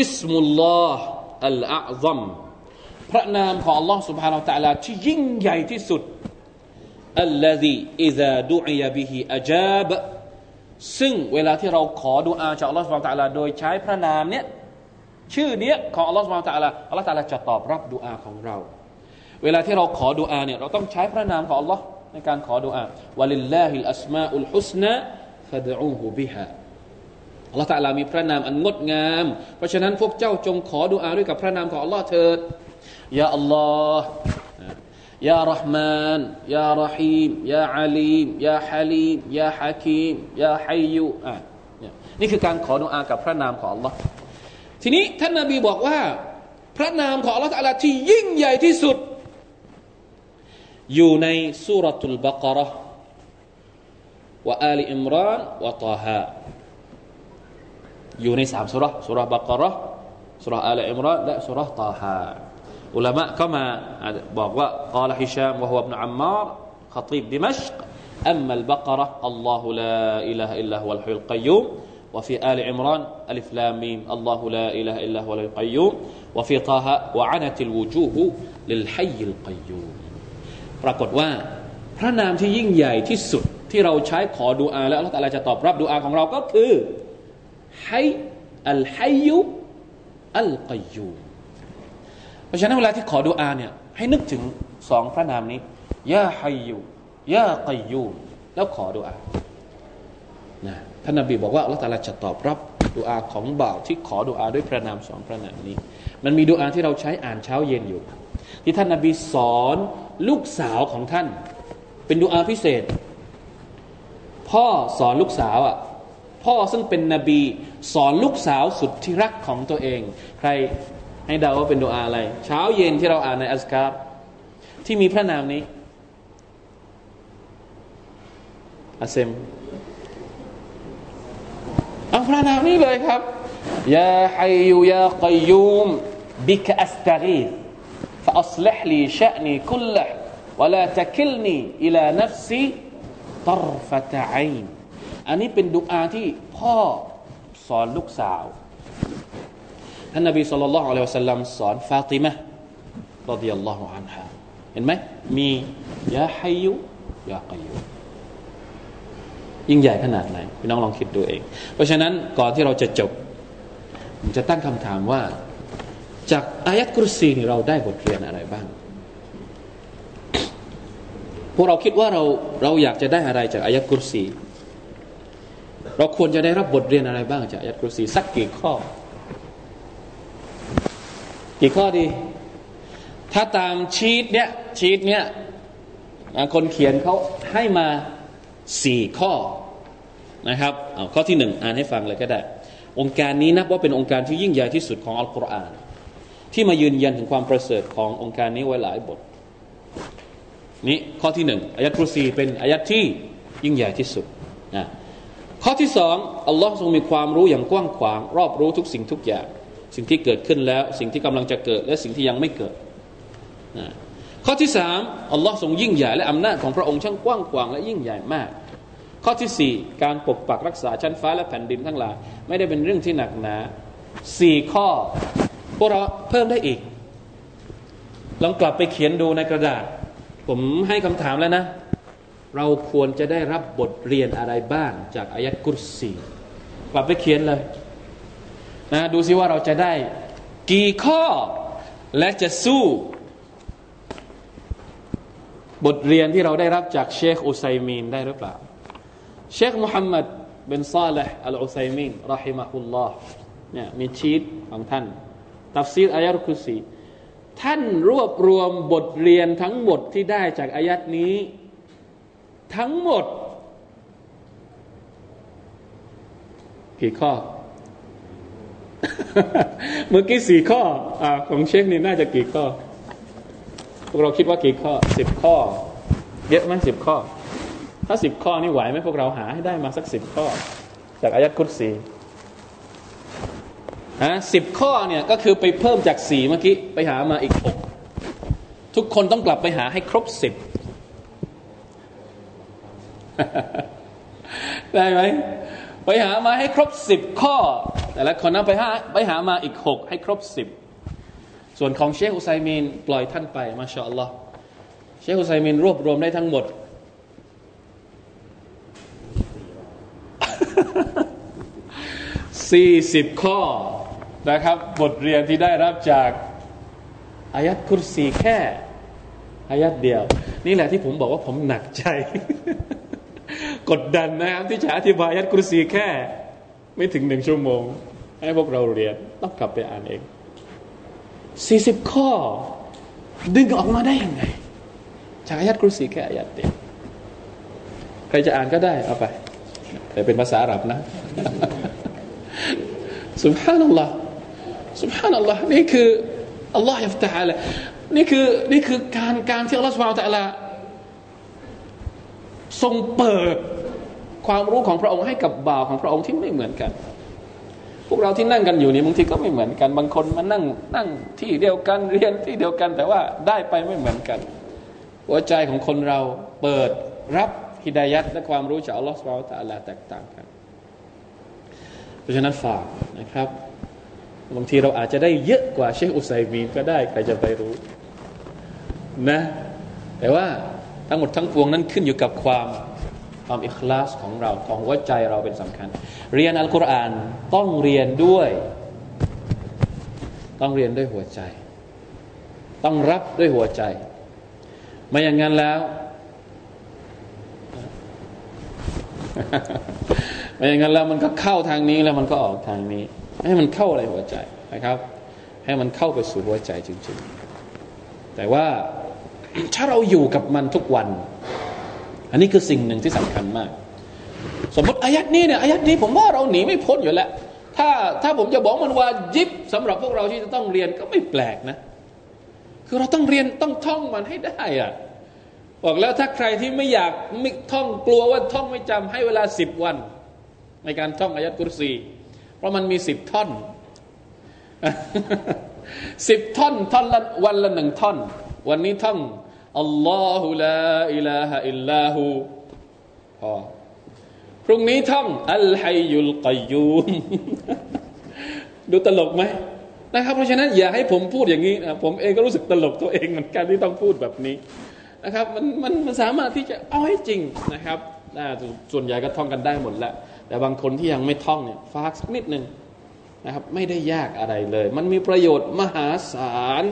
อิสมุลลอฮ์อัลอาซัมพระนามของ Allah سبحانه และ تعالى ที่ยิ่งใหญ่ที่สุด الذي إذا دعي به أجابซึ่งเวลาที่เราขอดูอาจากอัลลอฮฺสุบตะลาโดยใช้พระนามเนี้ยชื่อเนี้ยของอัลลอฮฺสุบตะลาอัลลอฮฺตะลาจะตอบรับดูอาของเรา เวลาที่เราขอดูอาเนี่ยเราต้องใช้พระนามของอัลลอฮ์ในการขอดูอาولله الأسماء الحسنى فادعوه بهاอัลลอฮ์ตะลามีพระนามอันงดงาม เพราะฉะนั้นพวกเจ้าจงขอดูอาด้วยกับพระนามของอัลลอฮ์เถิดยาอัลลอฮ์ ยารหมานยารหีมยาอาลีมยาฮาลีมยาฮะคีมยาฮัยยูอะนี่คือการขอดุอากับพระนามของ Allah ทีนี้ท่านนาบีบอกว่า พระนามของ Allah อะไรที่ยิ่งใหญ่ที่สุด อยู่ในสุรทูลบากระวะอาลีอิมรานวะตาฮาอยู่ในสามสุรสุรบากระสุรอาลีอิมรานและสุรตาฮา อุลามะก็มาบอกว่า قال هشام وهو ابن عمار خطيب دمشق أما البقرة الله لا إله إلا هو الحي القيوم وفي آل عمران ألف لام ميم الله لا إله إلا هو الحي القيوم وفي طه وعنت الوجوه للحي القيوم ปรากฏว่าพระนามที่ยิ่งใหญ่ที่สุดที่เราใช้ขอดูอาแล้วอัลลอฮฺจะตอบรับดูอาของเราก็คือไฮอัลไฮยุอัลกัยยูเพ ราะฉะนั้นเวลาที่ขอดูอาเนี่ยให้นึกถึงสองพระนามนี้ยาฮัยยูยากัยยูแล้วขอดูอานะท่านนบีบอกว่าอัลลอฮฺจะตอบรับดูอาของบ่าวที่ขอดูอาด้วยพระนามสองพระนามนี้ มันมีดูอาที่เราใช้อ่านเช้าเย็นอยู่ ที่ท่านนบีสอนลูกสาวของท่าน เป็นดูอาพิเศษ พ่อสอนลูกสาวอะพ่อซึ่งเป็นนบี สอนลูกสาวสุดที่รักของตัวเอง ใคร ให้เดาว่าเป็นดูอาอะไร เช้าเย็นที่เราอ่านในอัสการที่มีพระนามนี้อาเซมเอาพระนามนี้เลยครับยาฮัยยูยากัยยูมบิกอัสตารีฟ فأصلح لي شأني كله ولا تكلني إلى نفسي طرفة عين อันนี้เป็นดุอาที่พ่อสอนลูกสาว ท่านนบีสุลต่านละอัลลอฮฺสัลลัมสอนฟาติมะรดิยัลลอฮุอันฮาเห็นไหมมียาฮัยยุยากัยยุยิ่งใหญ่ขนาดไหนพี่น้องลองคิดดูเอง เพราะฉะนั้นก่อนที่เราจะจบผมจะตั้งคำถามว่า จากอายัดกุรซีนี่เราได้บทเรียนอะไรบ้างพวกเราคิดว่าเราเราอยากจะได้อะไรจากอายัดกุรซี เราควรจะได้รับบทเรียนอะไรบ้างจากอายัดกุรซีสักกี่ข้อ กี่ข้อดี ถ้าตามชีตเนี้ยชีตเนี้ยคนเขียนเขาให้มาสี่ข้อนะครับเอาข้อที่หนึ่งอ่านให้ฟังเลยก็ได้ องค์การนี้นับว่าเป็นองค์การที่ยิ่งใหญ่ที่สุดของอัลกุรอาน ที่มายืนยันถึงความประเสริฐขององค์การนี้ไว้หลายบทนี่ข้อที่หนึ่งอายัดกุซีเป็นอายัดที่ยิ่งใหญ่ที่สุดนะข้อที่สองอัลลอฮ์ทรงมีความรู้อย่างกว้างขวาง รอบรู้ทุกสิ่งทุกอย่าง สิ่งที่เกิดขึ้นแล้ว สิ่งที่กำลังจะเกิด และสิ่งที่ยังไม่เกิดนะข้อที่สามอัลลอฮ์ทรงยิ่งใหญ่และอำนาจของพระองค์ช่างกว้างขวางและยิ่งใหญ่มาก ข้อที่สี่การปกปักรักษาชั้นฟ้าและแผ่นดินทั้งหลายไม่ได้เป็นเรื่องที่หนักหนาสี่ข้อพวกเราเพิ่มได้อีกลองกลับไปเขียนดูในกระดาษ ผมให้คำถามแล้วนะ เราควรจะได้รับบทเรียนอะไรบ้างจากอายัดกุรซีกลับไปเขียนเลย นะดูซิว่าเราจะได้ กี่ข้อและจะสู้ บทเรียนที่เราได้รับจากเชคอุไซมีนได้หรือเปล่า เชคมุฮัมมัดเป็นซาลห์อัลอุไซมีนรอฮิมะฮุลลอฮ์เนี่ยมีชีตของท่านตัฟซีรอายะรุคุซีท่านรวบรวมบทเรียนทั้งหมดที่ได้จากอายัดนี้ ทั้งหมด กี่ข้อ เมื่อกี้สี่ข้ออของเชคนี่น่าจะกี่ข้อ พวกเราคิดว่ากี่ข้อสิบข้อ เยอะไหมสิบข้อ ถ้าสิบข้อนี่ไหวไหมพวกเราหาให้ได้มาสักสิบข้อ จากอายัดคุตสีฮะสิบข้อเนี่ยก็คือไปเพิ่มจากสี่เมื่อกี้ไปหามาอีกหกทุกคนต้องกลับไปหาให้ครบสิบได้ไหมไปหามาให้ครบสิบข้อ แต่ละคนนั้นไปหาไปหามาอีกหกให้ครบสิบส่วนของเชคอุไซมีนปล่อยท่านไปมาชาอัลลอฮ์เชคอุไซมีนรวบรวมได้ทั้งหมดสี่สิบข้อนะครับ บทเรียนที่ได้รับจากอายัดคุรสีแค่อายัดเดียว นี่แหละที่ผมบอกว่าผมหนักใจ กดดันนะครับที่จะอธิบายอายัดคุรสีแค่ ไม่ถึงหนึ่งชั่วโมง ให้พวกเราเรียนต้องกลับไปอ่านเองสี่สิบข้อ ดึงออกมาได้ยังไง จากอายัดคุรสีแค่อายัดเดียวใครจะอ่านก็ได้เอาไป แต่เป็นภาษาอาหรับนะสุบฮานัลลอฮ์สุบฮานัลลอฮ์นี่คืออัลลอฮ์ยัฟตะฮ์ละนี่คือนี่คือการการที่อัลลอฮ์สุบฮานะตะลาทรงเปิด ความรู้ของพระองค์ให้กับบ่าวของพระองค์ที่ไม่เหมือนกัน พวกเราที่นั่งกันอยู่นี่บางทีก็ไม่เหมือนกัน บางคนมานั่งนั่งที่เดียวกันเรียนที่เดียวกัน แต่ว่าได้ไปไม่เหมือนกัน หัวใจของคนเราเปิดรับฮิดายัดและความรู้จากอัลลอฮ์สุบฮานะตะลาแตกต่างกัน เพราะฉะนั้นฝากนะครับบางทีเราอาจจะได้เยอะกว่าเชคอุไซมีนก็ได้ใครจะไปรู้นะ แต่ว่าทั้งหมดทั้งปวงนั้นขึ้นอยู่กับความ ความอิคลาสของเราของหัวใจเราเป็นสำคัญ เรียนอัลกุรอานต้องเรียนด้วย ต้องเรียนด้วยหัวใจ ต้องรับด้วยหัวใจ ไม่อย่างนั้นแล้ว ไม่อย่างนั้นแล้วมันก็เข้าทางนี้แล้วมันก็ออกทางนี้ ให้มันเข้าอะไรหัวใจนะครับ ให้มันเข้าไปสู่หัวใจจริง ๆ แต่ว่าถ้าเราอยู่กับมันทุกวัน อันนี้คือสิ่งหนึ่งที่สำคัญมาก สมมติอายัดนี้เนี่ยอายัดนี้ผมว่าเราหนีไม่พ้นอยู่แล้ว ถ้าถ้าผมจะบอกมันว่ายิบสำหรับพวกเราที่จะต้องเรียนก็ไม่แปลกนะ คือเราต้องเรียนต้องท่องมันให้ได้อะบอกแล้วถ้าใครที่ไม่อยากไม่ท่องกลัวว่าท่องไม่จำให้เวลาสิบวัน ในการท่องอายัดกุรซี เพราะมันมีสิบท่อนสิบท่อนท่อนละวันละหนึ่งท่อน วันนี้ท่อง อัลลอฮุลาอิลาฮะอิลลาหูพอพรุ่งนี้ท่องอัลฮัยยุลกัยยูมดูตลกไหมนะครับ เพราะฉะนั้นอย่าให้ผมพูดอย่างนี้นะผมเองก็รู้สึกตลกตัวเองเหมือนกันที่ต้องพูดแบบนี้นะครับมันมันมันสามารถที่จะเอาให้จริงนะครับส่วนใหญ่ก็ท่องกันได้หมดแล้ว แต่บางคนที่ยังไม่ท่องเนี่ยฝากสักนิดหนึ่งนะครับ ไม่ได้ยากอะไรเลย มันมีประโยชน์มหาศาล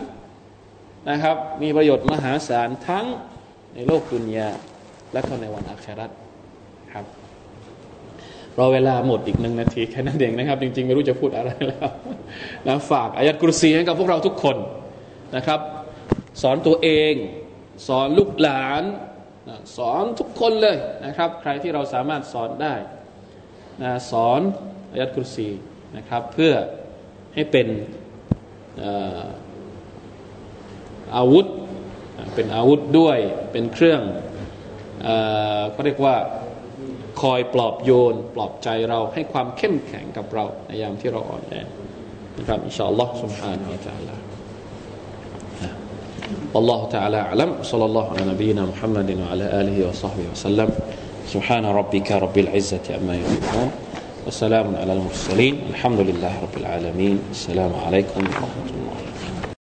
นะครับ มีประโยชน์มหาศาลทั้งในโลกดุนยาและก็ในวันอัคราครับรอเวลาหมดอีกหนึ่งนาทีแค่นั้นเองนะครับ จริงๆ ไม่รู้จะพูดอะไรแล้วนะฝากอายัดกุรซีให้กับพวกเราทุกคนนะครับ สอนตัวเอง สอนลูกหลานสอนทุกคนเลยนะครับ ใครที่เราสามารถสอนได้นะสอนอายัดกุรซีนะครับ เพื่อให้เป็น อาวุธเป็นอาวุธด้วยเป็นเครื่องเขาเรียกว่าคอยปลอบโยน ปลอบใจเราให้ความเข้มแข็งกับเราในยามที่เราอ่อนแอนะครับอินชาอัลลอฮ์ سبحانه และ تعالى والله تعالى أعلم صلى الله على نبينا محمد وعلى آله وصحبه وسلم سبحان ربك رب العزة أما يصفون وسلام على المرسلين الحمد لله رب العالمين السلام عليكم ورحمة الله